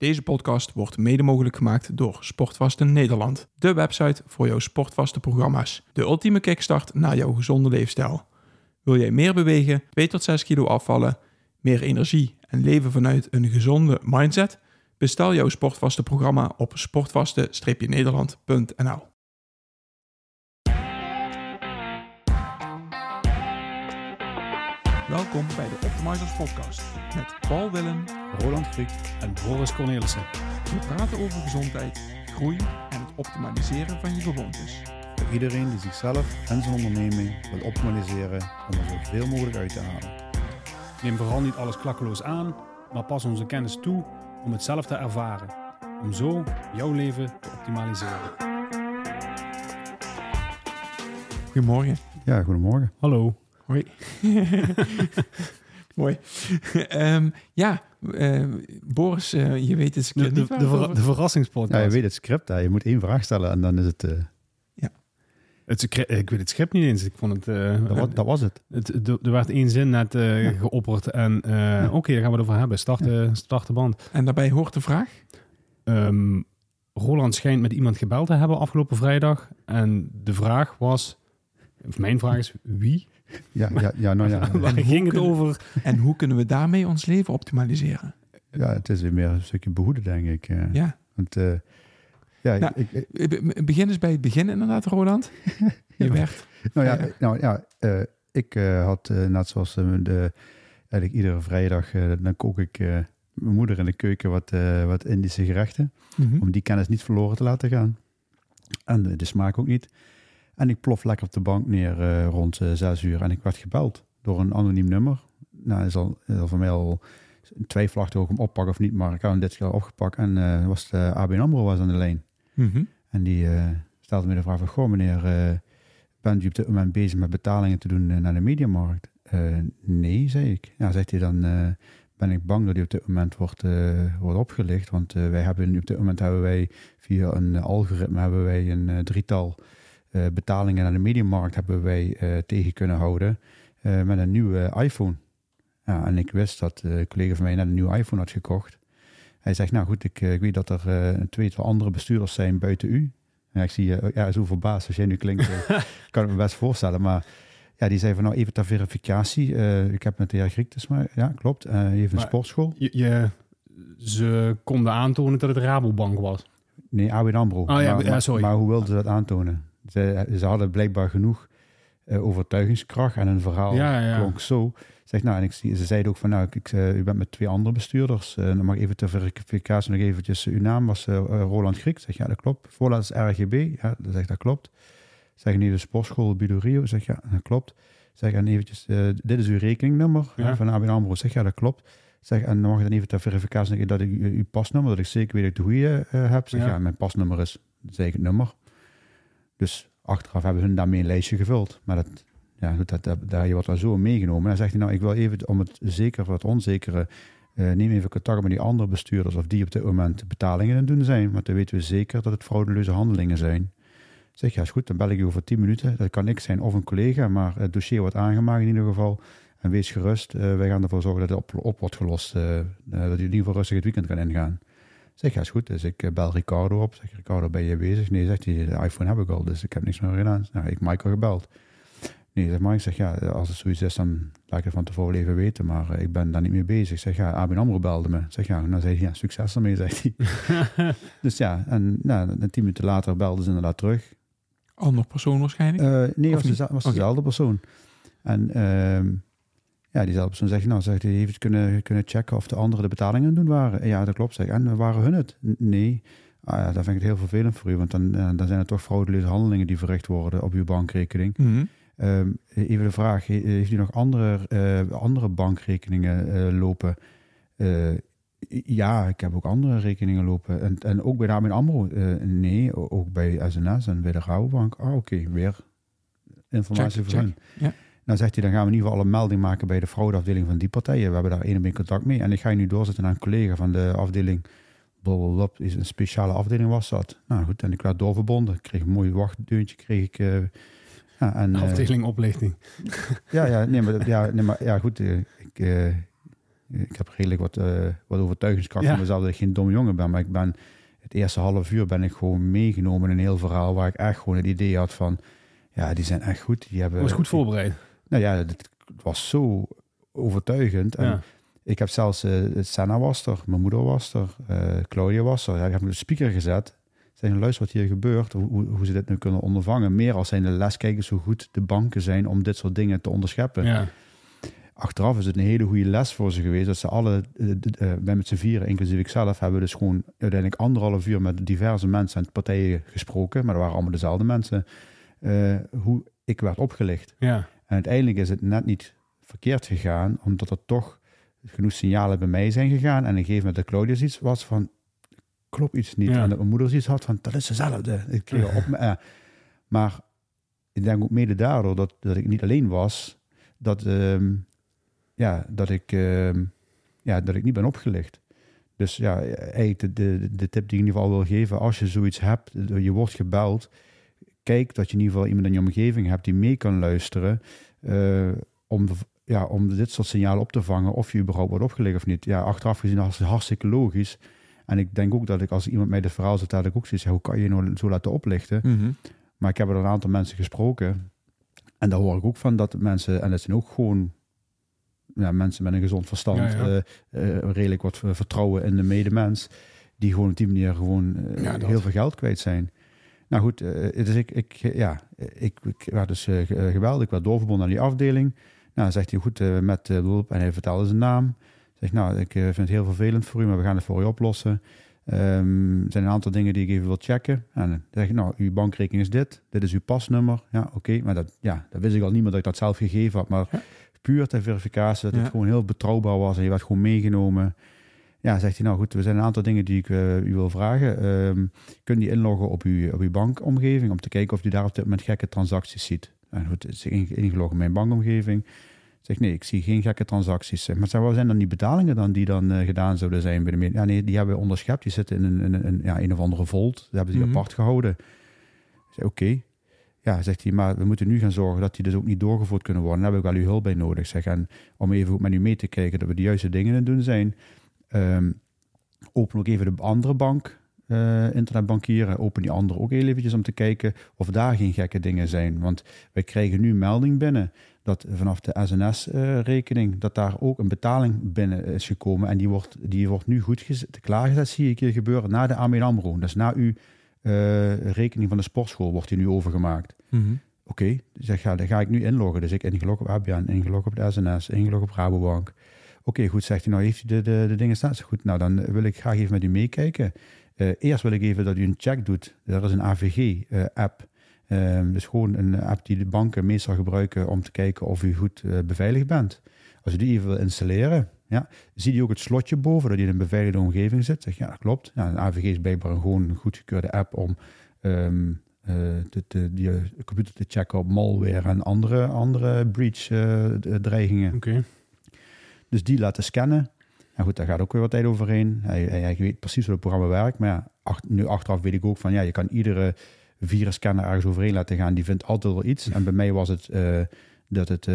Deze podcast wordt mede mogelijk gemaakt door Sportvasten Nederland, de website voor jouw sportvaste programma's. De ultieme kickstart naar jouw gezonde leefstijl. Wil jij meer bewegen, 2 tot 6 kilo afvallen, meer energie en leven vanuit een gezonde mindset? Bestel jouw sportvaste programma op sportvaste-nederland.nl. Welkom bij de Optimizers Podcast met Paul Willem, Roland Griek en Boris Cornelissen. We praten over gezondheid, groei en het optimaliseren van je gewoontes. Voor iedereen die zichzelf en zijn onderneming wil optimaliseren om er zoveel mogelijk uit te halen. Neem vooral niet alles klakkeloos aan, maar pas onze kennis toe om het zelf te ervaren. Om zo jouw leven te optimaliseren. Goedemorgen. Ja, goedemorgen. Hallo. Hoi. Mooi. Ehm, ja, eh, Boris, eh, je weet het De, niet de, de, het ver- over- de verrassingspodcast. Ja, je weet het script, hè. je moet één vraag stellen en dan is het... eh, het, scri- ik weet het script niet eens. Ik vond het... eh, dat, was, dat was het. het er er werd één zin net eh, geopperd. En eh, oké, daar gaan we het over hebben. Start, de- start de band. En daarbij hoort de vraag. Ehm, Roland schijnt met iemand gebeld te hebben afgelopen vrijdag. En de vraag was, of mijn vraag is, wie? Ja, ja, ja nou ja. Waar ging het over? En hoe kunnen we daarmee ons leven optimaliseren? ja, het is weer meer een stukje behoeden, denk ik. eh. Ja. Want eh, ja, Nou, ik, ik- Eh, be- Begin eens bij het begin inderdaad, Roland. Je Ja. werd. nou ja, nou, ja eh, ik eh, had net zoals de, eigenlijk iedere vrijdag, dan kook ik eh, mijn moeder in de keuken wat, eh, wat Indische gerechten. Mhm. Om die kennis niet verloren te laten gaan. En de, de smaak ook niet. En ik plof lekker op de bank neer eh, rond eh, zes uur. En ik werd gebeld door een anoniem nummer. Nou, is al, is al voor mij al twijfelachtig ook om oppakken of niet. Maar ik had hem dit keer opgepakt. En eh was de ABN AMRO was aan de lijn. Mhm. En die stelde me de vraag van... Goh meneer, bent u op dit moment bezig met betalingen te doen naar de mediamarkt? Nee, zei ik. Ja, zegt hij dan... ben ik bang dat u op dit moment wordt, wordt opgelicht. Want wij hebben nu op dit moment hebben wij via een algoritme hebben wij een drietal betalingen naar de mediamarkt hebben wij eh, tegen kunnen houden eh, met een nieuwe iPhone. Ja, en ik wist dat eh, een collega van mij net een nieuwe iPhone had gekocht. Hij zegt, nou goed, ik, eh, ik weet dat er eh, een tweetal andere bestuurders zijn buiten u. Ja, ik zie je ja, zo verbaasd als jij nu klinkt. eh, kan ik me best voorstellen. Maar ja, die zei van nou even ter verificatie. eh, ik heb met de heer Griek, dus maar ja, klopt. eh even een sportschool. Je, je- ze konden aantonen dat het Rabobank was. Nee, ABN AMRO. Oh ja, maar, ja, maar- sorry. Maar, hoe wilden ze dat aantonen? Ze, ze hadden blijkbaar genoeg eh, overtuigingskracht en een verhaal Ja, ja. klonk zo. Zeg, nou, en ik, ze zeiden ook van, nou, ik, eh, u bent met twee andere bestuurders. eh, dan mag ik even ter verificatie nog eventjes, uw naam was Roland Griek. Zeg, ja, dat klopt. Voorlaat is RGB. Ja, dat zegt, dat klopt. Zeg, nee, de sportschool Bidorio. Zeg, ja, dat klopt. Zeg, en eventjes, dit is uw rekeningnummer Ja. van ABN AMRO. Zeg, ja, dat klopt. Zeg, en dan mag ik dan even ter verificatie zeggen dat ik uw pasnummer, dat ik zeker weet dat ik de goede heb. Zeg, Ja. ja. mijn pasnummer is, zeg ik het nummer. Dus achteraf hebben hun daarmee een lijstje gevuld. Maar dat, ja, dat, dat, daar je wordt wel zo meegenomen. En dan zegt hij, nou, ik wil even om het zeker voor het onzekere, eh, neem even contact met die andere bestuurders of die op dit moment betalingen aan het doen zijn. Want dan weten we zeker dat het fraudeleuze handelingen zijn. Zeg, ja, is goed, dan bel ik u over 10 minuten. Dat kan ik zijn of een collega, maar het dossier wordt aangemaakt in ieder geval. En wees gerust, eh, wij gaan ervoor zorgen dat het op, wordt gelost. eh, dat u in ieder geval rustig het weekend kan ingaan. Ik Zeg, ja, is goed. Dus ik eh, bel Ricardo op. Zeg, Ricardo, ben je bezig? Nee, zegt hij, de iPhone heb ik al, dus ik heb niks meer gedaan. Nou, ik Michael gebeld. Nee, zeg Mike, zeg, ja, als het zoiets is, dan laat ik het van tevoren even weten, maar eh, ik ben daar niet mee bezig. Ik zeg, ja, ABN AMRO belde me. Ik Zeg, ja, nou zei hij, ja, succes ermee, zegt hij. dus ja, en nou, en tien minuten later belden ze inderdaad terug. Ander persoon waarschijnlijk. Eh, nee, Of was, dezelfde persoon. En ehm, ja, diezelfde persoon zegt, nou, zegt hij, het kunnen, kunnen checken of de anderen de betalingen doen waren. Ja, dat klopt. Zeg, en waren hun het? Nee. Ah, ja, dan vind ik het heel vervelend voor u, want dan, eh, dan zijn het toch fraudeleuze handelingen die verricht worden op uw bankrekening. Mhm. Ehm, even de vraag, he- heeft u nog andere, eh, andere bankrekeningen eh, lopen? Eh, ja, ik heb ook andere rekeningen lopen. En, en ook bij de ABN AMRO? Eh, nee, ook bij SNS en bij de Rabobank. Ah, oké, weer informatie Check, voor check. hun. Ja. Dan zegt hij, dan gaan we in ieder geval een melding maken bij de fraudeafdeling van die partijen. We hebben daar één op één contact mee. En ik ga je nu doorzetten naar een collega van de afdeling blablabla, is een speciale afdeling was dat. Nou goed, en ik werd doorverbonden. Ik kreeg een mooi wachtdeuntje, kreeg ik... eh, ja, en, eh, Afdeling oplichting. ja, ja, nee, maar, ja, nee, maar ja, goed. eh, ik, ik heb redelijk wat, wat overtuigingskracht Ja. van mezelf dat ik geen domme jongen ben. Maar ik ben het eerste half uur ben ik gewoon meegenomen in een heel verhaal waar ik echt gewoon het idee had van, ja, die zijn echt goed. Die hebben, was goed voorbereid. Nou ja, het was zo overtuigend. En Ja. ik heb zelfs, eh Senna was er, mijn moeder was er, eh, Claudia was er. Ja, ik heb de speaker gezet. Zeg, luister wat hier gebeurt, hoe, hoe- ze dit nu kunnen ondervangen. Meer als zijn de leskijkers hoe goed de banken zijn om dit soort dingen te onderscheppen. Ja. Achteraf is het een hele goede les voor ze geweest. Dat ze alle, d- eh, wij met z'n vieren, inclusief ikzelf, hebben dus gewoon uiteindelijk anderhalf uur met diverse mensen en partijen gesproken. Maar dat waren allemaal dezelfde mensen. hoe ik werd opgelicht. ja. En uiteindelijk is het net niet verkeerd gegaan, omdat er toch genoeg signalen bij mij zijn gegaan. En op een gegeven moment de Claudia iets was van, klopt iets niet. Ja. En dat mijn moeder iets had van, dat is dezelfde. Ik kreeg op me, eh. Maar ik denk ook mede daardoor dat, dat ik niet alleen was, dat, ehm, ja, dat, ik, ehm, ja, dat ik niet ben opgelicht. Dus ja, eigenlijk de, de, de tip die ik in ieder geval wil geven, als je zoiets hebt, je wordt gebeld, kijk dat je in ieder geval iemand in je omgeving hebt die mee kan luisteren. eh, om, de- ja, om dit soort signalen op te vangen. Of je überhaupt wordt opgelegd of niet. Ja, achteraf gezien is het hartstikke logisch. En ik denk ook dat ik als iemand mij dit verhaal zegt, dat ik ook zoiets hoe kan je je nou zo laten oplichten? Mhm. Maar ik heb er een aantal mensen gesproken. En daar hoor ik ook van dat mensen, en dat zijn ook gewoon ja, mensen met een gezond verstand, Ja, ja. eh, eh, redelijk wat vertrouwen in de medemens, die gewoon op die manier gewoon heel veel geld kwijt zijn. Nou goed, eh, dus ik, ik, ja, ik, ik werd dus eh, ge- eh, gebeld, ik werd doorverbonden aan die afdeling. Nou, zegt hij goed eh, met eh, hulp en hij vertelde zijn naam. Zegt nou, ik eh, vind het heel vervelend voor u, maar we gaan het voor u oplossen. Ehm, er zijn een aantal dingen die ik even wil checken. En dan zeg ik, nou, uw bankrekening is dit. Dit is uw pasnummer. Ja, oké. Maar dat, ja, dat wist ik al niet meer dat ik dat zelf gegeven had. Maar Ja. puur ter verificatie dat Ja. het gewoon heel betrouwbaar was. En je werd gewoon meegenomen. Ja, zegt hij, nou goed, er zijn een aantal dingen die ik eh, u wil vragen. Ehm kun je inloggen op uw, op uw bankomgeving om te kijken of u daar op dit moment gekke transacties ziet? En goed, is inge- ingelogd in mijn bankomgeving. Zeg nee, ik zie geen gekke transacties. Maar zeg, wat zijn dan die betalingen dan die dan eh, gedaan zouden zijn bij de Ja, nee, die hebben we onderschept. Die zitten in een, in een, ja, een of andere volt. Dat hebben ze Mhm. apart gehouden. Oké. Ja, zegt hij, maar we moeten nu gaan zorgen dat die dus ook niet doorgevoerd kunnen worden. Daar heb ik wel uw hulp bij nodig. Zeg, en om even goed met u mee te kijken dat we de juiste dingen aan het doen zijn. Ehm, open ook even de andere bank, eh, internetbankieren. Open die andere ook heel eventjes om te kijken of daar geen gekke dingen zijn. Want wij krijgen nu melding binnen dat vanaf de SNS-rekening dat daar ook een betaling binnen is gekomen. En die wordt, die wordt nu goed gez- klaargezet, zie ik hier gebeuren, na de AMN AMRO. Dus na uw eh, rekening van de sportschool wordt die nu overgemaakt. Mhm. Oké, dus ik ga, dan ga ik nu inloggen. Dus ik ingelogd op ABN, ingelogd op de SNS, ingelogd op Rabobank. Oké, goed, zegt hij nou, heeft u de, de, de dingen staan? Goed, nou dan wil ik graag even met u meekijken. Eh, eerst wil ik even dat u een check doet. Er is een AVG-app. Ehm, dus gewoon een app die de banken meestal gebruiken om te kijken of u goed eh, beveiligd bent. Als u die even wil installeren, ja, zie je ook het slotje boven dat die in een beveiligde omgeving zit. Zeg, ja, dat klopt. Ja, een AVG is blijkbaar gewoon een goedgekeurde app om eh, de, de, eh, computer te checken op malware en andere, andere breach-dreigingen. Oké. Dus die laten scannen. En goed, daar gaat ook weer wat tijd overheen. Hij, hij, weet precies hoe het programma werkt. Maar ja, nu achteraf weet ik ook van ja, je kan iedere virusscanner ergens overheen laten gaan. Die vindt altijd wel iets. En bij mij was het eh, dat het, eh,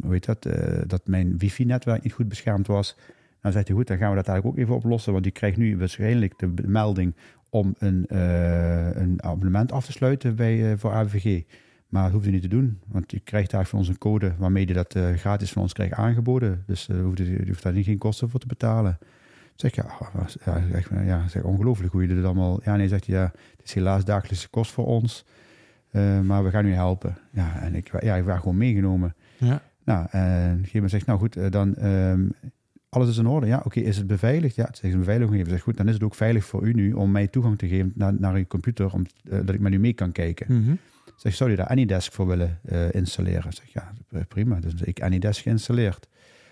hoe heet dat, eh, dat mijn wifi-netwerk niet goed beschermd was. Dan zegt hij goed, dan gaan we dat eigenlijk ook even oplossen. Want die krijgt nu waarschijnlijk de melding om een, een abonnement af te sluiten bij, voor AVG. Maar dat hoeft hij niet te doen, want je krijgt eigenlijk van ons een code waarmee je dat eh, gratis van ons krijgt aangeboden. Dus eh, hoeft, je hoeft daar niet geen kosten voor te betalen. Zeg ja, ja, zeg, ja zeg, ongelooflijk hoe je dit allemaal. Ja, nee, zegt hij, ja, het is helaas dagelijkse kost voor ons, eh, maar we gaan u helpen. Ja, en ik, ja, ik werd gewoon meegenomen. Ja. Nou, en op een gegeven moment zegt, nou goed, eh, dan ehm, alles is in orde. Ja, oké, is het beveiligd? Ja, het is een beveiliging gegeven. Zeg goed, dan is het ook veilig voor u nu om mij toegang te geven naar, naar uw computer, om, eh, dat ik met u mee kan kijken. Mhm. Zeg, zou je daar AnyDesk voor willen eh, installeren? Zeg, ja, prima. Dus ik AnyDesk geïnstalleerd.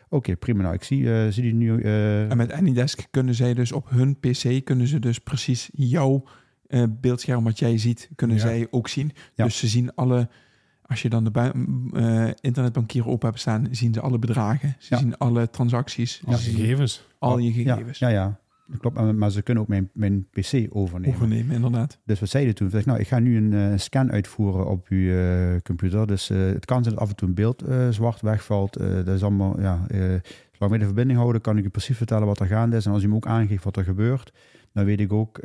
Oké, prima. Nou, ik zie, eh, zie die nu... eh, En met Anydesk kunnen zij dus op hun PC kunnen ze dus precies jouw eh, beeldscherm wat jij ziet, kunnen Ja. zij ook zien. Ja. Dus ze zien alle, als je dan de eh, internetbankieren op hebt staan, zien ze alle bedragen. Ze Ja. zien alle transacties, Alle gegevens. al je ja, gegevens. ja, ja. Dat Klopt, maar, maar ze kunnen ook mijn, mijn PC overnemen. Overnemen, inderdaad. Dus wat zei je toen? Zeg, nou, ik ga nu een eh, scan uitvoeren op uw eh, computer. Dus eh, het kan zijn dat af en toe een beeld zwart wegvalt. Dat is allemaal, ja, Zolang we de verbinding houden, kan ik u precies vertellen wat er gaande is. En als u me ook aangeeft wat er gebeurt, dan weet ik ook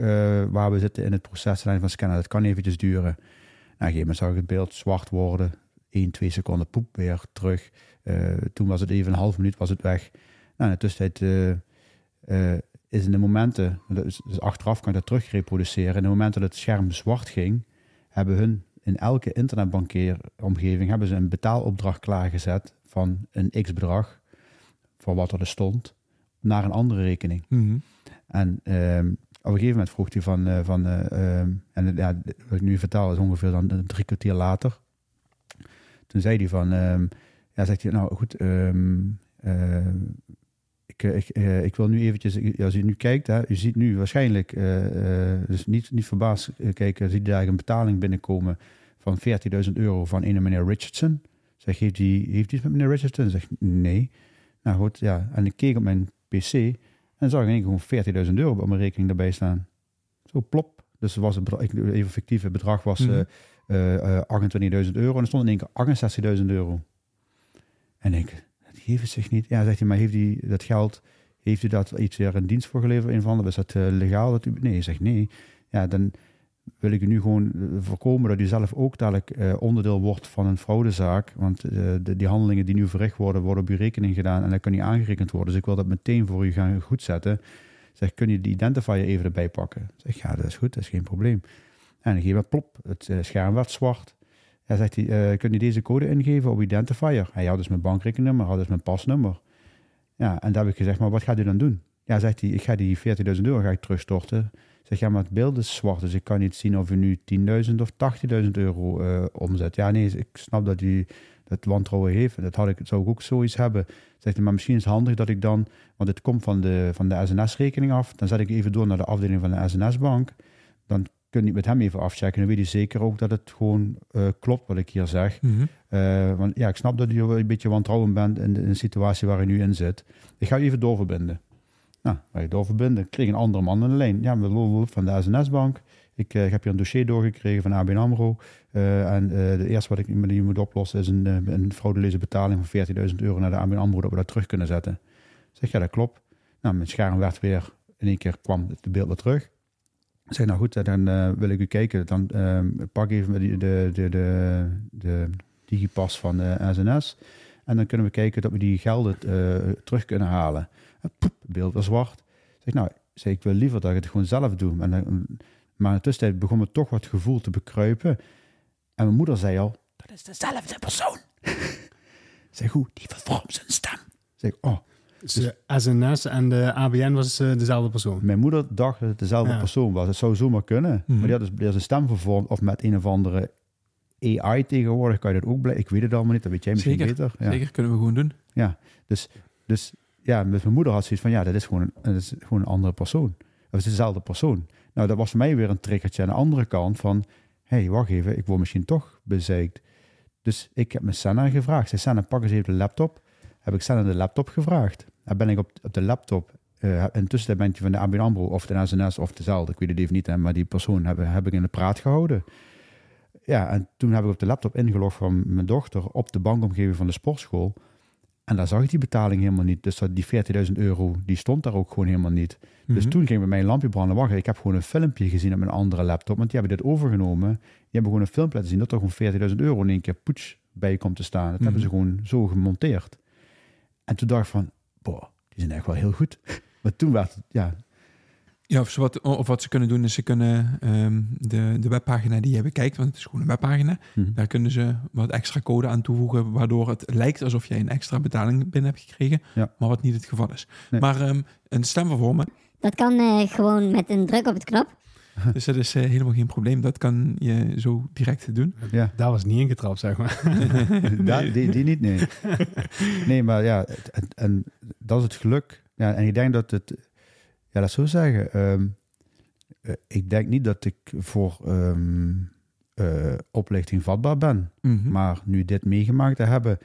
waar we zitten in het proces van scannen. Dat kan eventjes duren. Nou, op een gegeven moment zag ik het beeld zwart worden. 1, 2 seconden poep weer terug. Uh, toen was het even een half minuut was het weg. Nou, in de tussentijd uh, is in de momenten, dus, dus achteraf kan je dat terug reproduceren. In de momenten dat het scherm zwart ging, hebben hun in elke internetbankeeromgeving hebben ze een betaalopdracht klaargezet van een x-bedrag, voor wat er stond, naar een andere rekening. Mhm. En um, op een gegeven moment vroeg hij van, uh, van uh, um, en ja, wat ik nu vertel is ongeveer dan drie kwartier later. Toen zei hij van, um, ja, zegt hij, nou goed, uh, ik, ik, uh, ik wil nu eventjes, als u nu kijkt, hè, u ziet nu waarschijnlijk, dus niet, niet verbaasd kijken, ziet daar een betaling binnenkomen van 14.000 euro van een meneer Richardson. Zeg, heeft hij heeft iets met meneer Richardson? Zeg, nee. Nou goed, ja. En ik keek op mijn pc en zag ik gewoon 14.000 euro op mijn rekening erbij staan. Zo plop. Dus was het bedrag, even fictieve bedrag was mm -hmm. uh, uh, 28.000 euro. En er stond in één keer 68.000 euro. En ik, het zich niet. Ja, zegt hij, maar heeft hij dat geld, heeft u dat iets weer een dienst voor geleverd? Een van, is dat uh, legaal? Dat u, nee, hij zegt nee. Ja, dan wil ik u nu gewoon voorkomen dat u zelf ook dadelijk uh, onderdeel wordt van een fraudezaak. Want de, die handelingen die nu verricht worden, worden op uw rekening gedaan en dat kan niet aangerekend worden. Dus ik wil dat meteen voor u gaan goedzetten. Zeg, kun je de identifier even erbij pakken? Zeg, ja, dat is goed, dat is geen probleem. En dan geef ik plop, het scherm werd zwart. Hij zegt hij, kun je deze code ingeven op identifier? Hij had dus mijn bankrekeningnummer, had dus mijn pasnummer. Ja, en daar heb ik gezegd, maar wat gaat u dan doen? Ja, zegt hij, ik ga die 40.000 euro ga ik terugstorten. Zeg, ja, maar het beeld is zwart, dus ik kan niet zien of u nu 10.000 of 80.000 euro uh, omzet. Ja, nee, ik snap dat u dat wantrouwen heeft. Dat had ik, zou ik ook zoiets hebben. Zegt hij, maar misschien is het handig dat ik dan, want het komt van de, van de SNS-rekening af, dan zet ik even door naar de afdeling van de SNS-bank. Dan kun je met hem even afchecken. Dan weet je zeker ook dat het gewoon uh, klopt wat ik hier zeg. Mm -hmm. uh, want ja, ik snap dat u een beetje wantrouwend bent in de, in de situatie waar u nu in zit. Ik ga u even doorverbinden. Nou, wij doorverbinden. Ik kreeg een andere man aan de lijn. Ja, van de SNS-bank. Ik, uh, ik, heb hier een dossier doorgekregen van ABN AMRO. En de eerste wat ik met die moet oplossen is een, een betaling van 14.000 euro naar de ABN AMRO, dat we dat terug kunnen zetten. Zeg, ja, dat klopt. Nou, mijn scherm werd weer, in één keer kwam het beeld weer terug. Zeg, nou goed, dan wil ik u kijken. Dan pak even de, de, de, de, digipas van de SNS. En dan kunnen we kijken dat we die gelden terug kunnen halen. Poep, beeld was zwart. Zeg, nou, zeg, ik wil liever dat ik het gewoon zelf doe. Maar in de tussentijd begon me toch wat gevoel te bekruipen. En mijn moeder zei al, dat is dezelfde persoon. zeg, hoe, die vervormt zijn stem. Zeg, oh. Dus de SNS en de ABN was uh, dezelfde persoon? Mijn moeder dacht dat het dezelfde ja. persoon was. Het zou zomaar kunnen. Mm -hmm. Maar die had dus, die had een stem vervormd of met een of andere AI tegenwoordig kan je dat ook blijven. Ik weet het allemaal niet, dat weet jij misschien zeker, beter. Ja. Zeker, kunnen we gewoon doen. Ja, dus, dus ja, met mijn moeder had zoiets van, ja, dat is gewoon een, dat is gewoon een andere persoon. Het is dezelfde persoon. Nou, dat was voor mij weer een triggertje aan de andere kant van, hé, hey, wacht even, ik word misschien toch bezeikt. Dus ik heb mijn Senna gevraagd. Zei, Senna, pak eens even de laptop. Heb ik Senna de laptop gevraagd. En ben ik op, op de laptop, uh, intussen ben je van de ABN AMRO of de SNS of dezelfde, ik weet het even niet, hè, maar die persoon heb, heb ik in de praat gehouden. Ja, en toen heb ik op de laptop ingelogd van mijn dochter op de bankomgeving van de sportschool. En daar zag ik die betaling helemaal niet. Dus dat die 40.000 euro, die stond daar ook gewoon helemaal niet. Mm -hmm. Dus toen ging bij mij een lampje branden. Wacht, ik heb gewoon een filmpje gezien op mijn andere laptop. Want die hebben dit overgenomen. Die hebben gewoon een filmpje laten zien dat er gewoon 40.000 euro in één keer poets bij komt te staan. Dat mm -hmm. hebben ze gewoon zo gemonteerd. En toen dacht ik van, boah, die zijn echt wel heel goed. Maar toen werd het, ja... Ja, of, wat, of wat ze kunnen doen is ze kunnen um, de, de webpagina die je bekijkt, want het is gewoon een webpagina, mm -hmm. daar kunnen ze wat extra code aan toevoegen, waardoor het lijkt alsof jij een extra betaling binnen hebt gekregen, ja. maar wat niet het geval is. Nee. Maar um, een stem vervormen. Dat kan uh, gewoon met een druk op het knop. Dus dat is uh, helemaal geen probleem. Dat kan je zo direct doen. Ja. Daar was niet ingetrapt, zeg maar. Daar, die, die niet, nee. nee, maar ja, en, en dat is het geluk. Ja, en ik denk dat het ja, dat zou zeggen. Um, uh, ik denk niet dat ik voor um, uh, oplichting vatbaar ben. Mhm. Mm -hmm. Maar nu dit meegemaakt te hebben,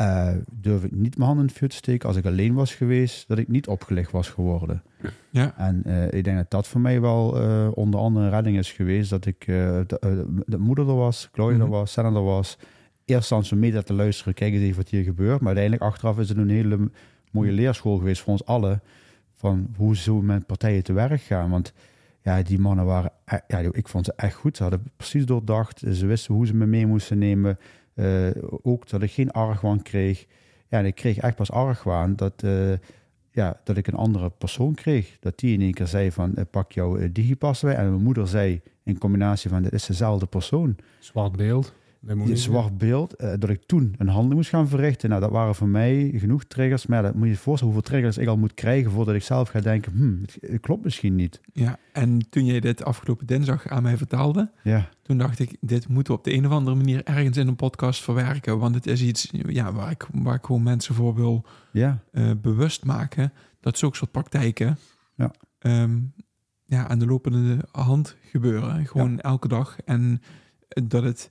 uh, durf ik niet mijn hand in het vuur te steken als ik alleen was geweest, dat ik niet opgelicht was geworden. Ja. En ik denk dat dat voor mij wel onder andere een redding is geweest. Dat ik de, de, moeder er was, Chloe mm -hmm. er was, Senna er was. Eerst aan zo'n media te luisteren, kijken eens even wat hier gebeurt. Maar uiteindelijk achteraf is het een hele mooie leerschool geweest voor ons allen. Van hoe ze met partijen te werk gaan. Want ja, die mannen waren, e- ja, ik vond ze echt goed. Ze hadden precies doordacht. Ze wisten hoe ze me mee moesten nemen. Eh, ook dat ik geen argwaan kreeg. Ja, en ik kreeg echt pas argwaan dat, eh, ja, dat ik een andere persoon kreeg. Dat die in één keer zei van, eh, pak jouw digipas bij. En mijn moeder zei in combinatie van, dit is dezelfde persoon. Zwart beeld. Een zwart beeld, eh, dat ik toen een handeling moest gaan verrichten. Nou, dat waren voor mij genoeg triggers. Maar dat moet je je voorstellen hoeveel triggers ik al moet krijgen voordat ik zelf ga denken, hmm, het, het klopt misschien niet. Ja, en toen jij dit afgelopen dinsdag aan mij vertelde, Ja, toen dacht ik, dit moeten we op de een of andere manier ergens in een podcast verwerken. Want het is iets ja, waar, ik, waar ik gewoon mensen voor wil ja, eh, bewust maken. Dat zulke soort praktijken Ja. ehm, ja, aan de lopende hand gebeuren. Gewoon elke dag. En dat het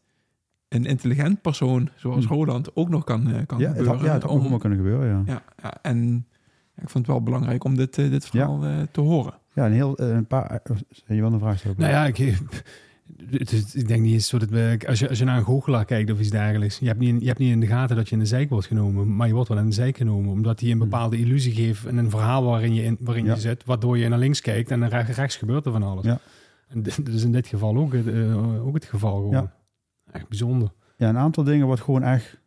een intelligent persoon zoals Hm. Roland ook nog kan, eh, kan ja, gebeuren. ja, het Om- allemaal kunnen gebeuren, ja. ja, ja, en ja, ik vond het wel belangrijk om dit, eh, dit verhaal eh, te horen. Ja, een heel, een paar... eh, Je wil een vraag stellen? Nou ja, ik, ik denk niet eens zo dat we, als je, als je naar een goochelaar kijkt of iets dergelijks, je hebt, niet in, je hebt niet in de gaten dat je in de zijk wordt genomen, maar je wordt wel in de zijk genomen, omdat hij een bepaalde illusie geeft en een verhaal waarin je, in, waarin Ja. je zit, waardoor je naar links kijkt en naar rechts, gebeurt er van alles. Ja. En is in dit geval ook, het, ook het geval gewoon. Ja. Echt bijzonder. Ja, een aantal dingen wat gewoon echt...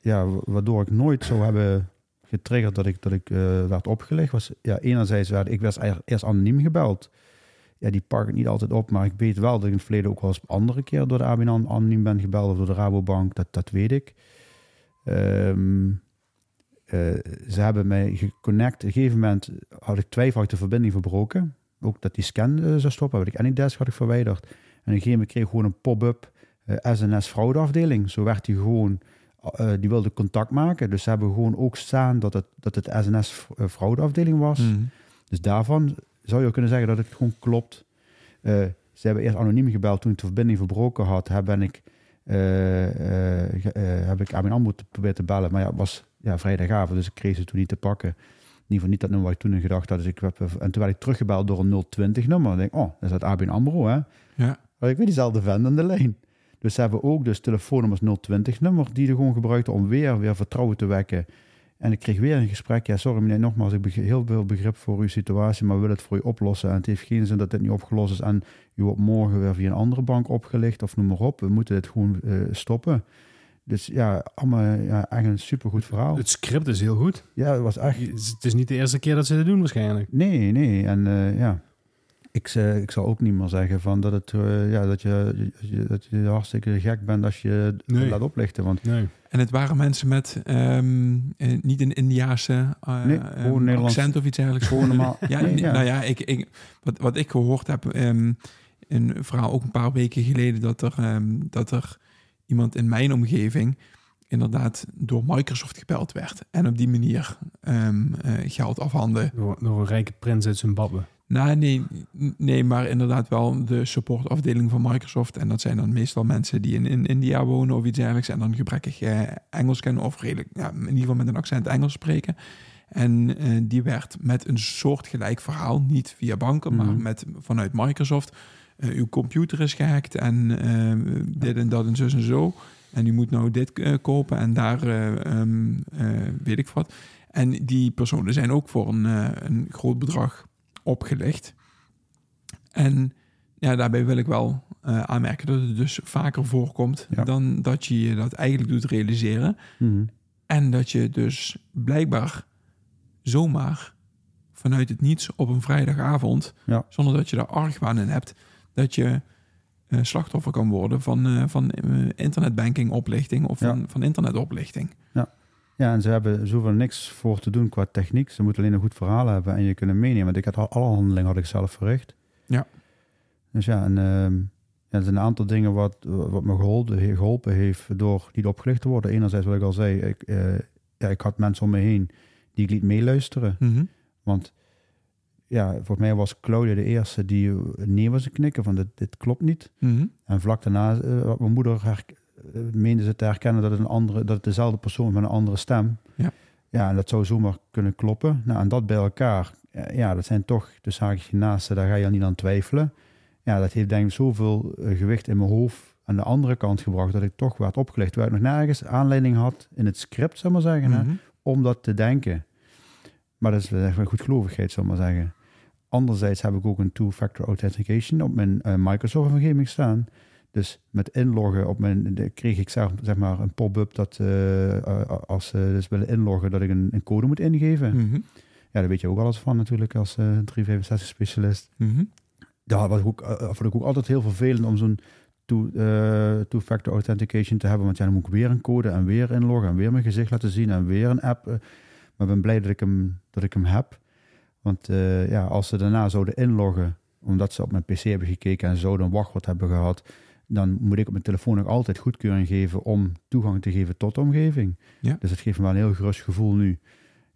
Ja, wa- waardoor ik nooit zou hebben getriggerd dat ik, dat ik eh, werd opgelegd. Was, ja, enerzijds werd ik werd eerst anoniem gebeld. Ja, die pak ik niet altijd op, maar ik weet wel dat ik in het verleden ook wel eens andere keer door de ABN anoniem ben gebeld of door de Rabobank. Dat, dat weet ik. Ehm, eh, ze hebben mij geconnect. Op een gegeven moment had ik twijfel, had de verbinding verbroken. Ook dat die scan eh, zou stoppen, heb ik Anydesk had ik verwijderd. En op een gegeven moment kreeg ik gewoon een pop-up SNS fraudeafdeling. Zo werd hij gewoon, eh, die wilde contact maken. Dus ze hebben gewoon ook staan dat het, dat het SNS eh, fraudeafdeling was. Mhm. Dus daarvan zou je kunnen zeggen dat het gewoon klopt. Eh, ze hebben eerst anoniem gebeld toen ik de verbinding verbroken had. Heb, ben ik, eh, eh, eh, heb ik ABN AMRO te proberen te bellen. Maar ja, het was ja, vrijdagavond, dus ik kreeg ze toen niet te pakken. In ieder geval niet dat nummer waar ik toen in gedacht had. Dus ik heb, en toen werd ik teruggebeld door een 020 nummer. Dan denk ik, oh, dat is het ABN AMRO, hè? Ja. Maar ik weet diezelfde vent aan de lijn. Dus ze hebben ook dus telefoonnummers 020 nummer die er gewoon gebruikten om weer, weer vertrouwen te wekken. En ik kreeg weer een gesprek. Ja, sorry meneer, nogmaals, ik heb heel veel begrip voor uw situatie, maar we willen het voor u oplossen. En het heeft geen zin dat dit niet opgelost is en u wordt morgen weer via een andere bank opgelicht of noem maar op. We moeten dit gewoon eh, stoppen. Dus ja, allemaal ja, echt een supergoed verhaal. Het script is heel goed. Ja, het was echt... Het is niet de eerste keer dat ze dit doen waarschijnlijk. Nee, nee. En eh, ja, ik, eh, ik zal ook niet meer zeggen van dat, het, eh, ja, dat, je, je- dat je hartstikke gek bent als je Nee. het laat oplichten. Want Nee. En het waren mensen met ehm, eh, niet een Indiaanse eh, Nee, ehm, accent of iets dergelijks. Gewoon normaal. Ja, Nee, nee, ja. nou ja, ik, ik, wat, wat ik gehoord heb, ehm, een verhaal ook een paar weken geleden, dat er, ehm, dat er iemand in mijn omgeving inderdaad door Microsoft gebeld werd. En op die manier ehm, eh, geld afhanden. Door, door een rijke prins uit Zimbabwe. Nou, nee, nee, maar inderdaad wel de supportafdeling van Microsoft. En dat zijn dan meestal mensen die in, in India wonen of iets dergelijks. En dan gebrekkig eh, Engels kennen of redelijk, ja, in ieder geval met een accent Engels spreken. En eh, die werd met een soortgelijk verhaal, niet via banken, maar Mhm. met, vanuit Microsoft. eh, uw computer is gehackt en eh, dit en dat en zus en zo. En u moet nou dit kopen en daar eh, ehm, eh, weet ik wat. En die personen zijn ook voor een, een groot bedrag opgelegd. En ja, daarbij wil ik wel eh, aanmerken dat het dus vaker voorkomt Ja. dan dat je je dat eigenlijk doet realiseren. Mhm. En dat je dus blijkbaar zomaar vanuit het niets op een vrijdagavond, Ja. zonder dat je daar argwaan in hebt, dat je eh, slachtoffer kan worden van, eh, van internetbanking oplichting of Ja. van, van internetoplichting. Ja, en ze hebben zoveel niks voor te doen qua techniek. Ze moeten alleen een goed verhaal hebben en je kunnen meenemen. Want ik had al- alle handelingen had ik zelf verricht. Ja. Dus ja, en ehm, ja, er zijn een aantal dingen wat, wat me geholpen, geholpen heeft door niet opgelicht te worden. Enerzijds, wat ik al zei, ik, eh, ja, ik had mensen om me heen die ik liet meeluisteren. Mhm. Want ja, volgens mij was Claudia de eerste die nee was te knikken van dit, dit klopt niet. Mhm. En vlak daarna, wat mijn moeder eh, meende ze te herkennen dat het, een andere, dat het dezelfde persoon met een andere stem. Ja. Ja, en dat zou zomaar kunnen kloppen. Nou, en dat bij elkaar, ja, dat zijn toch de zaakjes naasten, daar ga je al niet aan twijfelen. Ja, dat heeft denk ik zoveel eh, gewicht in mijn hoofd aan de andere kant gebracht, dat ik toch werd opgelegd. Waar ik nog nergens aanleiding had in het script, zou maar zeggen, hè, Mhm. om dat te denken. Maar dat is echt wel goedgelovigheid, ik maar zeggen. Anderzijds heb ik ook een two-factor authentication op mijn eh, Microsoft-omgeving staan. Dus met inloggen op mijn, de, kreeg ik zelf, zeg maar een pop-up dat eh, eh, als ze dus willen inloggen, dat ik een, een code moet ingeven. Mhm. Ja, daar weet je ook alles van natuurlijk als eh 365-specialist. Mhm. Ja, wat ik ook, eh, vond ik ook altijd heel vervelend om zo'n two, eh, two-factor authentication te hebben. Want ja, dan moet ik weer een code en weer inloggen en weer mijn gezicht laten zien en weer een app. eh. maar ik ben blij dat ik hem, dat ik hem heb. Want eh, ja, als ze daarna zouden inloggen, omdat ze op mijn pc hebben gekeken en zouden een wachtwoord hebben gehad, dan moet ik op mijn telefoon nog altijd goedkeuring geven om toegang te geven tot de omgeving. Ja. Dus het geeft me wel een heel gerust gevoel nu.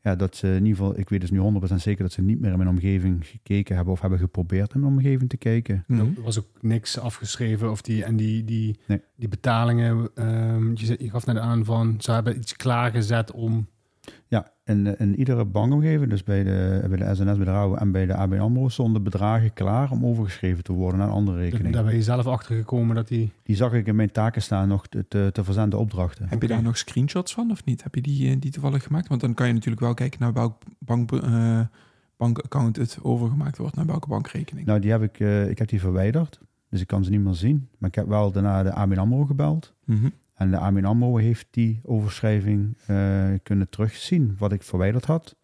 Ja, dat ze in ieder geval, ik weet dus nu 100% zeker dat ze niet meer in mijn omgeving gekeken hebben of hebben geprobeerd in mijn omgeving te kijken. Er was ook niks afgeschreven of die, en die, die, Nee. die betalingen, ehm, je, je gaf net aan van, ze hebben iets klaargezet om, Ja, in, in iedere bankomgeving, dus bij de, bij de SNS, bij de Rauw en bij de ABN AMRO, stonden bedragen klaar om overgeschreven te worden naar andere rekening. daar ben je zelf achter gekomen dat die, Die zag ik in mijn taken staan nog te, te, te verzenden opdrachten. Heb je daar nog screenshots van of niet? Heb je die, eh, die toevallig gemaakt? Want dan kan je natuurlijk wel kijken naar welk bank, eh, bankaccount het overgemaakt wordt, naar welke bankrekening. Nou, die heb ik, eh, ik heb die verwijderd, dus ik kan ze niet meer zien. Maar ik heb wel daarna de ABN AMRO gebeld. Mhm. En de ABN AMRO heeft die overschrijving eh, kunnen terugzien, wat ik verwijderd had.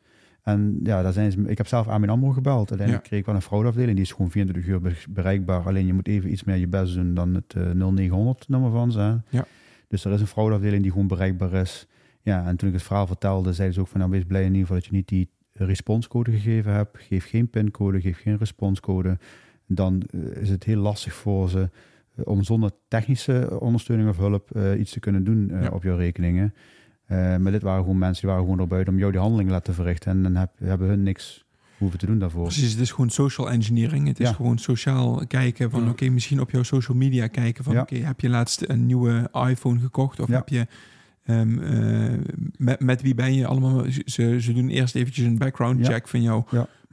En ja, daar zijn ze, ik heb zelf ABN AMRO gebeld. Uiteindelijk kreeg ik wel een fraudeafdeling, die is gewoon 24 uur be- bereikbaar. Alleen je moet even iets meer je best doen dan het eh, 0900 nummer van ze. hè. Ja. Dus er is een fraudeafdeling die gewoon bereikbaar is. Ja, en toen ik het verhaal vertelde, zeiden ze ook van, nou wees blij in ieder geval dat je niet die responscode gegeven hebt. Geef geen pincode, geef geen responscode. Dan eh, is het heel lastig voor ze eh, om zonder technische ondersteuning of hulp eh, iets te kunnen doen eh, Ja. op jouw rekeningen. Eh, maar dit waren gewoon mensen die waren gewoon erbuiten om jou die handeling te laten verrichten. En dan heb, hebben hun niks hoeven te doen daarvoor. Precies, het is gewoon social engineering. Het is Ja. gewoon sociaal kijken van Ja. oké, misschien op jouw social media kijken van oké, heb je laatst een nieuwe iPhone gekocht of heb je ehm, eh, met, met wie ben je allemaal? Ze, ze doen eerst eventjes een background check van jou.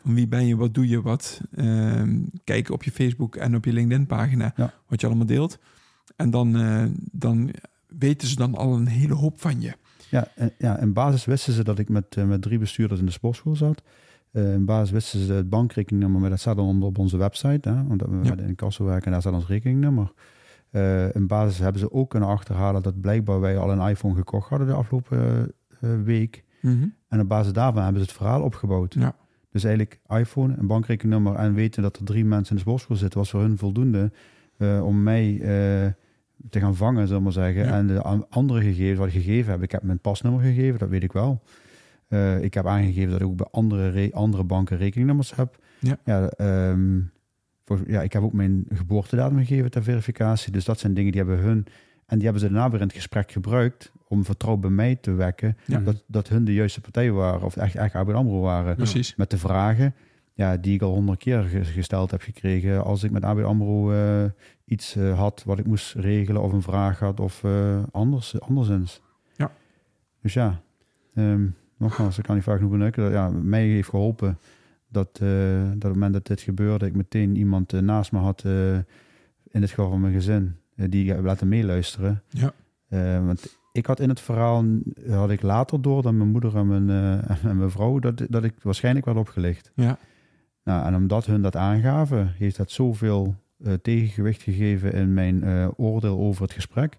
Van wie ben je, wat doe je, wat. Ehm, kijken op je Facebook en op je LinkedIn pagina Ja. wat je allemaal deelt. En dan, eh, dan weten ze dan al een hele hoop van je. Ja, en, ja, in basis wisten ze dat ik met, eh, met drie bestuurders in de sportschool zat. Eh, in basis wisten ze het bankrekeningnummer, maar dat staat dan op onze website. Hè, omdat we Ja. in Kassel werken en daar staat ons rekeningnummer. In basis hebben ze ook kunnen achterhalen dat blijkbaar wij al een iPhone gekocht hadden de afgelopen week. En op basis daarvan hebben ze het verhaal opgebouwd. Ja. Dus eigenlijk iPhone, een bankrekeningnummer en weten dat er drie mensen in de sportschool zitten, was voor hun voldoende eh, om mij eh, te gaan vangen, zullen we maar zeggen. Ja. En de an- andere gegevens wat ik gegeven heb, ik heb mijn pasnummer gegeven, dat weet ik wel. Eh, ik heb aangegeven dat ik ook bij andere, re- andere banken rekeningnummers heb. Ja. Ja, ehm, voor, ja, ik heb ook mijn geboortedatum gegeven ter verificatie. Dus dat zijn dingen die hebben hun... En die hebben ze daarna weer in het gesprek gebruikt om vertrouwen bij mij te wekken. Ja. Dat, dat hun de juiste partij waren, of echt, echt ABN AMRO waren. Precies. Met de vragen ja, die ik al honderd keer ge- gesteld heb gekregen. Als ik met ABN AMRO eh, iets eh, had wat ik moest regelen of een vraag had of eh, anders, anderszins. Ja. Dus ja, ehm, nogmaals, ik kan niet vaak genoeg benukken. Ja, mij heeft geholpen dat, dat op het moment dat dit gebeurde, ik meteen iemand naast me had in het geval van mijn gezin, die ik heb laten meeluisteren. Ja. Want ik had in het verhaal, had ik later door dan mijn moeder en mijn, eh, en mijn vrouw, dat, dat ik waarschijnlijk werd opgelicht. Ja. Nou, en omdat hun dat aangaven, heeft dat zoveel eh, tegengewicht gegeven in mijn eh, oordeel over het gesprek.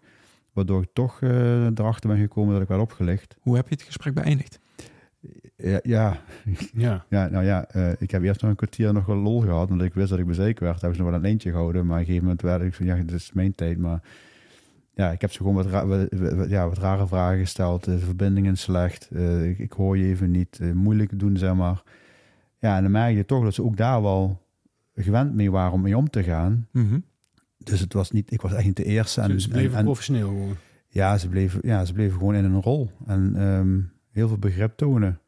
Waardoor ik toch erachter ben gekomen dat ik werd opgelicht. Hoe heb je het gesprek beëindigd? Ja, ja, ja. ja nou ja, ik heb eerst nog een kwartier nog wel lol gehad, omdat ik wist dat ik bezweek werd. Hebben ze nog wel een eentje gehouden, maar op een gegeven moment werd ik van, ja, dit is mijn tijd. Maar ja, ik heb ze gewoon wat, ra- wat- wat- ja, wat rare vragen gesteld. De verbindingen slecht, eh, ik, ik hoor je even niet, eh, moeilijk doen, zeg maar. Ja, en dan merk je toch dat ze ook daar wel gewend mee waren om mee om te gaan. Mhm. Dus het was niet, ik was echt niet de eerste. En, Dus ze bleven en- en- professioneel gewoon. ja, ze bleven, ja, ze bleven gewoon in een rol en ehm, heel veel begrip tonen.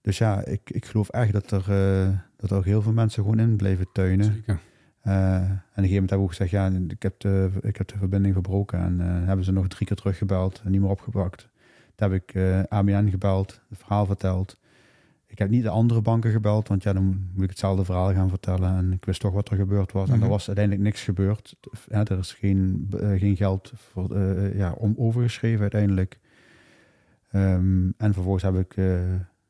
Dus ja, ik, ik geloof echt dat er, eh, dat er ook heel veel mensen gewoon in bleven teunen. Zeker. Eh, en op een gegeven moment hebben we ook gezegd, ja, ik heb de, ik heb de verbinding verbroken. En eh, hebben ze nog drie keer teruggebeld en niet meer opgebracht. Toen heb ik eh ABN gebeld, het verhaal verteld. Ik heb niet de andere banken gebeld, want ja, dan moet ik hetzelfde verhaal gaan vertellen. En ik wist toch wat er gebeurd was. En Mhm. er was uiteindelijk niks gebeurd. Ja, er is geen, geen geld voor, ja, om overgeschreven uiteindelijk. Ehm, en vervolgens heb ik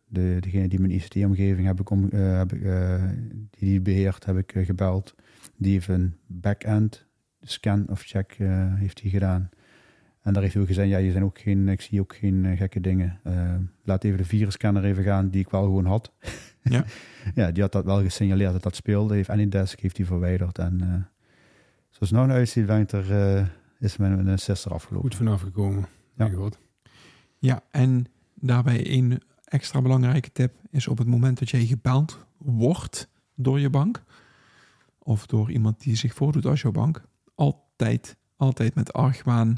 De, degene die mijn ICT-omgeving heb ik om, heb ik, die die beheert, heb ik gebeld. Die heeft een back-end scan of check eh, heeft hij gedaan. En daar heeft hij ook gezegd, ja, je zijn ook geen, ik zie ook geen eh, gekke dingen. Eh, laat even de virusscanner even gaan, die ik wel gewoon had. Ja. ja, die had dat wel gesignaleerd dat dat speelde. Heeft Anydesk heeft hij verwijderd. En zoals het nou naar uitziet, ben ik er, is mijn, mijn sister afgelopen. Goed vanaf gekomen. Ja. Ja. Goed. Ja, en daarbij een extra belangrijke tip is op het moment dat jij gebeld wordt door je bank of door iemand die zich voordoet als jouw bank, altijd, altijd met argwaan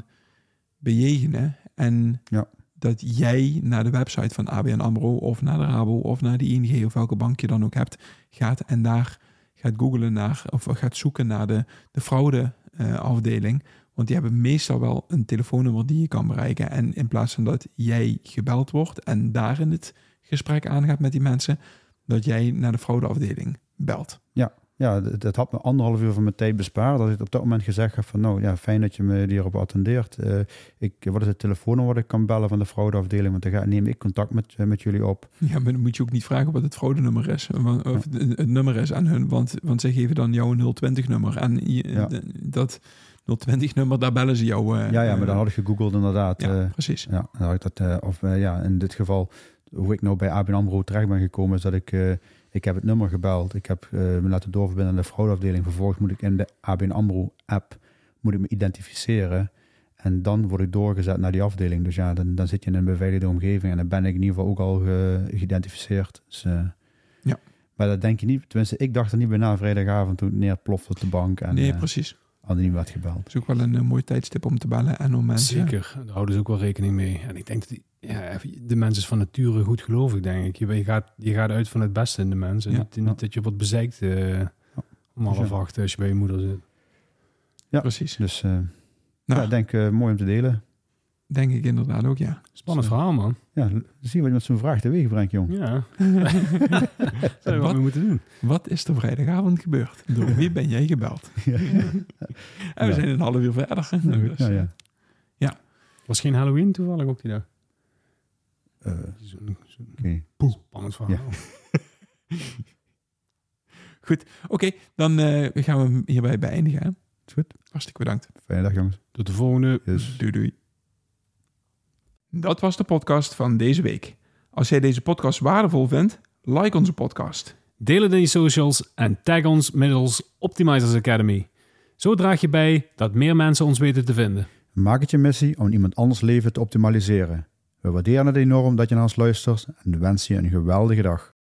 bejegenen en Ja. dat jij naar de website van ABN AMRO of naar de Rabo of naar de ING of welke bank je dan ook hebt gaat en daar gaat googlen naar of gaat zoeken naar de, de fraude eh, afdeling. Want die hebben meestal wel een telefoonnummer die je kan bereiken. En in plaats van dat jij gebeld wordt en daar in het gesprek aangaat met die mensen, dat jij naar de fraudeafdeling belt. Ja, d- dat had me anderhalf uur van mijn tijd bespaard. Dat ik op dat moment gezegd heb van nou ja, fijn dat je me hierop attendeert. Eh, ik, wat is het telefoonnummer wat ik kan bellen van de fraudeafdeling? Want dan ga, neem ik contact met, eh, met jullie op. Ja, maar dan moet je ook niet vragen wat het fraudenummer is. wa- Of het het nummer is aan hun. Want, want zij geven dan jouw 020-nummer. En je- Ja. d- dat 020-nummer, daar bellen ze jou. eh, ja, ja, maar dan eh, had ik gegoogeld inderdaad. Ja, eh, precies. Ja, dan had ik dat, eh, of eh, ja, in dit geval, hoe ik nou bij ABN AMRO terecht ben gekomen, is dat ik, eh, ik heb het nummer gebeld. Ik heb eh, me laten doorverbinden naar de fraudeafdeling. Vervolgens moet ik in de ABN AMRO app, moet ik me identificeren. En dan word ik doorgezet naar die afdeling. Dus ja, dan, dan zit je in een beveiligde omgeving. En dan ben ik in ieder geval ook al ge- geïdentificeerd. Dus, eh, Ja. Maar dat denk je niet. Tenminste, ik dacht er niet bij na vrijdagavond toen het neerplofte op de bank. En nee, eh, precies. anoniem werd gebeld. Het is ook wel een eh, mooi tijdstip om te bellen en om mensen... Zeker, daar houden ze ook wel rekening mee. En ik denk dat die, ja, de mens is van nature goed gelovig, denk ik. Je, je, gaat, je gaat uit van het beste in de mensen. Ja, niet, niet ja. dat je wordt bezeikt eh, om half Ja. acht als je bij je moeder zit. Ja. Precies. Dus eh Nou, ja, ik denk eh, mooi om te delen. denk ik inderdaad ook, ja. Spannend Zo. verhaal, man. Ja, zie wat je met zo'n vraag teweeg brengt, jong. Ja, dat zou je wat Wat? mee moeten doen. Wat is er vrijdagavond gebeurd? Door wie ben jij gebeld? Ja. En we Ja. zijn een half uur verder. Dus, Ja, ja. Was geen Halloween toevallig ook die dag? Oké. spannend verhaal. Oké, dan eh, gaan we hierbij beëindigen. hè? Goed. Hartstikke bedankt. Fijne dag, jongens. Tot de volgende. Yes. Doei doei. Dat was de podcast van deze week. Als jij deze podcast waardevol vindt, like onze podcast. Deel het in je socials en tag ons middels Optimizers Academy. Zo draag je bij dat meer mensen ons weten te vinden. Maak het je missie om iemand anders leven te optimaliseren. We waarderen het enorm dat je naar ons luistert en wensen je een geweldige dag.